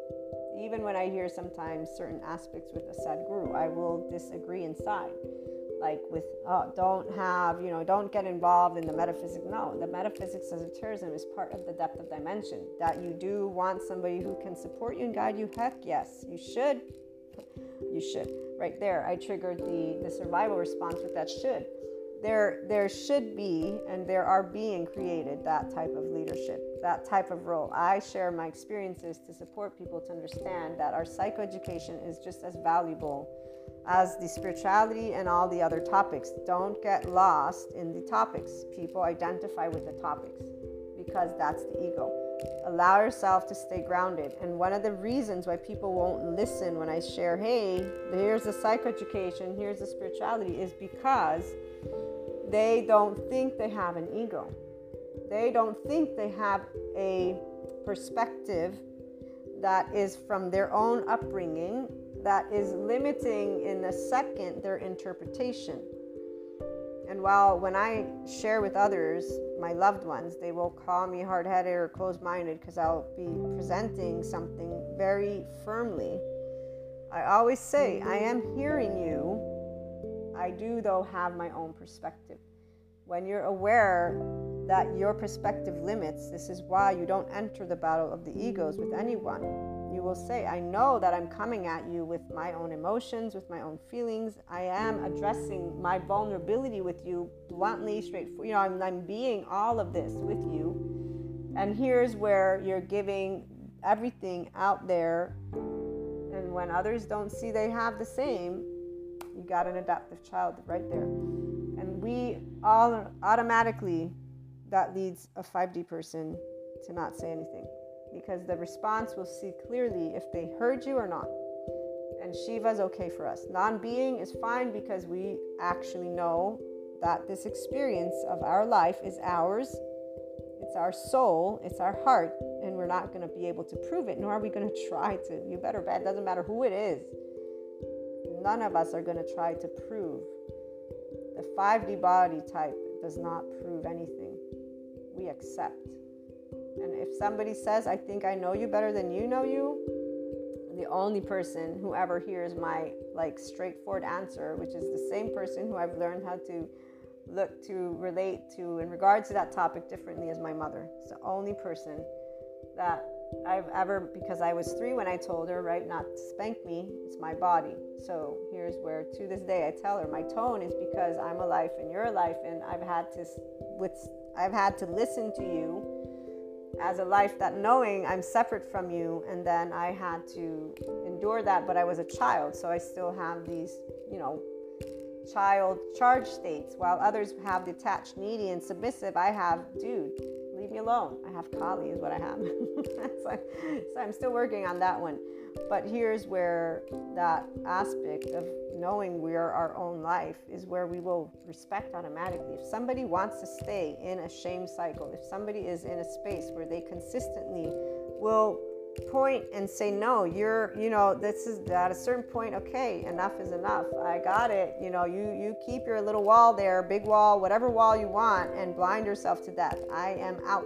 Even when I hear sometimes certain aspects with a Sadhguru, I will disagree inside. Like with, oh, don't have, you know, don't get involved in the metaphysics. No, the metaphysics of esotericism is part of the depth of dimension. That you do want somebody who can support you and guide you, heck yes, you should. You should. Right there, I triggered the, the survival response with that should there there should be and there are being created that type of leadership that type of role i share my experiences to support people to understand that our psychoeducation is just as valuable as the spirituality and all the other topics. Don't get lost in the topics. People identify with the topics because that's the ego. Allow yourself to stay grounded. And one of the reasons why people won't listen when i share hey here's the psychoeducation here's the spirituality is because they don't think they have an ego. They don't think they have a perspective that is from their own upbringing that is limiting in a second their interpretation. And while when I share with others, my loved ones, they will call me hard headed or closed minded because I'll be presenting something very firmly. I always say, I am hearing you I do, though, have my own perspective. When you're aware that your perspective limits, this is why you don't enter the battle of the egos with anyone. You will say, I know that I'm coming at you with my own emotions, with my own feelings. I am addressing my vulnerability with you bluntly, straightforward. You know, I'm, I'm being all of this with you. And here's where you're giving everything out there. And when others don't see they have the same, you got an adaptive child right there. And we all automatically, that leads a 5D person to not say anything because the response will see clearly if they heard you or not. And Shiva is okay for us. Non being is fine because we actually know that this experience of our life is ours. It's our soul, it's our heart, and we're not going to be able to prove it, nor are we going *laughs* to try to. You better bet, doesn't matter who it is none of us are going to try to prove. The 5D body type does not prove anything. We accept. And if somebody says, I think I know you better than you know you, the only person who ever hears my like straightforward answer, which is the same person who I've learned how to look to relate to in regards to that topic differently is my mother. It's the only person that I've ever, because I was three when I told her, right, not to spank me, it's my body. So here's where to this day I tell her my tone is because I'm a life and you're a life, and I've had to, with, I've had to listen to you as a life that knowing I'm separate from you, and then I had to endure that, but I was a child, so I still have these, you know, child charge states, while others have detached, needy, and submissive. I have, dude leave me alone. I have Kali, is what I have. *laughs* so, so I'm still working on that one. But here's where that aspect of knowing we're our own life is where we will respect automatically. If somebody wants to stay in a shame cycle, if somebody is in a space where they consistently will point and say no you're you know this is at a certain point okay enough is enough. I got it. You know you you keep your little wall there big wall whatever wall you want and blind yourself to death. I am out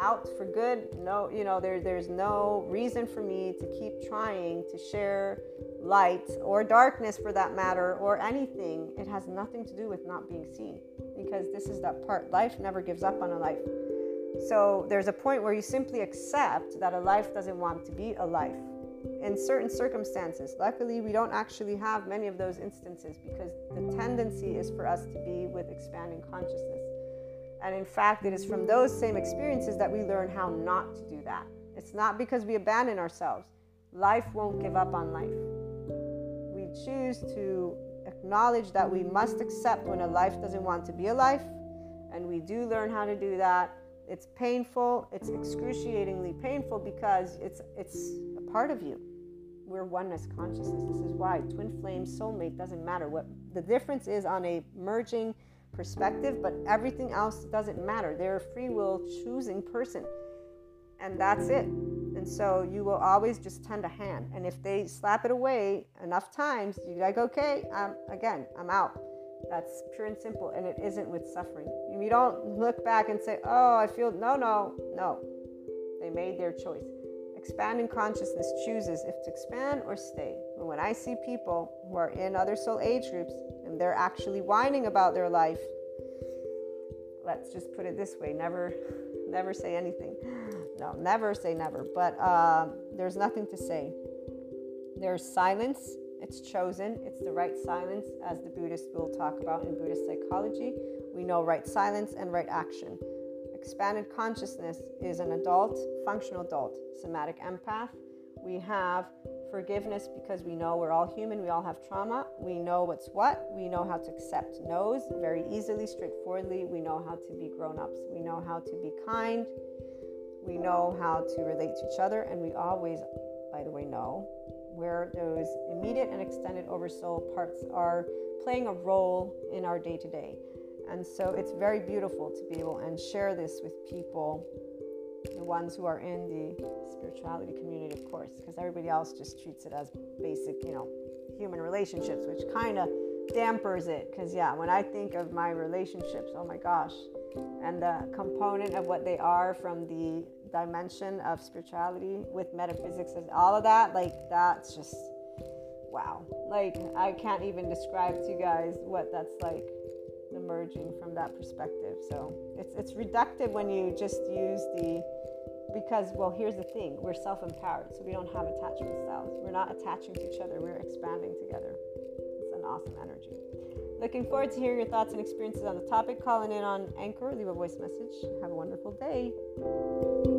out for good no you know there there's no reason for me to keep trying to share light or darkness for that matter or anything it has nothing to do with not being seen because this is that part life never gives up on a life so there's a point where you simply accept that a life doesn't want to be a life in certain circumstances. Luckily, we don't actually have many of those instances because the tendency is for us to be with expanding consciousness. And in fact, it is from those same experiences that we learn how not to do that. It's not because we abandon ourselves. Life won't give up on life. We choose to acknowledge that we must accept when a life doesn't want to be a life, and we do learn how to do that it's painful. It's excruciatingly painful because it's it's a part of you. We're oneness consciousness. This is why twin flame soulmate doesn't matter. What the difference is on a merging perspective, but everything else doesn't matter. They're a free will choosing person. And that's it. And so you will always just tend a hand. And if they slap it away enough times, you're like, okay, again, I'm out. That's pure and simple. And it isn't with suffering. You don't look back and say, oh, I feel, no, no, no. They made their choice. Expanding consciousness chooses if to expand or stay. And when I see people who are in other soul age groups and they're actually whining about their life, let's just put it this way never, never say anything. No, never say never. But uh, there's nothing to say. There's silence. It's chosen. It's the right silence, as the Buddhists will talk about in Buddhist psychology. We know right silence and right action. Expanded consciousness is an adult, functional adult, somatic empath. We have forgiveness because we know we're all human, we all have trauma. We know what's what, we know how to accept no's very easily, straightforwardly. We know how to be grown ups, we know how to be kind, we know how to relate to each other, and we always, by the way, know where those immediate and extended oversoul parts are playing a role in our day to day. And so it's very beautiful to be able and share this with people, the ones who are in the spirituality community, of course, because everybody else just treats it as basic, you know, human relationships, which kind of dampers it. Because, yeah, when I think of my relationships, oh my gosh, and the component of what they are from the dimension of spirituality with metaphysics and all of that, like, that's just wow. Like, I can't even describe to you guys what that's like emerging from that perspective. So it's it's reductive when you just use the because well here's the thing we're self-empowered so we don't have attachment styles. We're not attaching to each other we're expanding together. It's an awesome energy. Looking forward to hearing your thoughts and experiences on the topic. Calling in on anchor leave a voice message. Have a wonderful day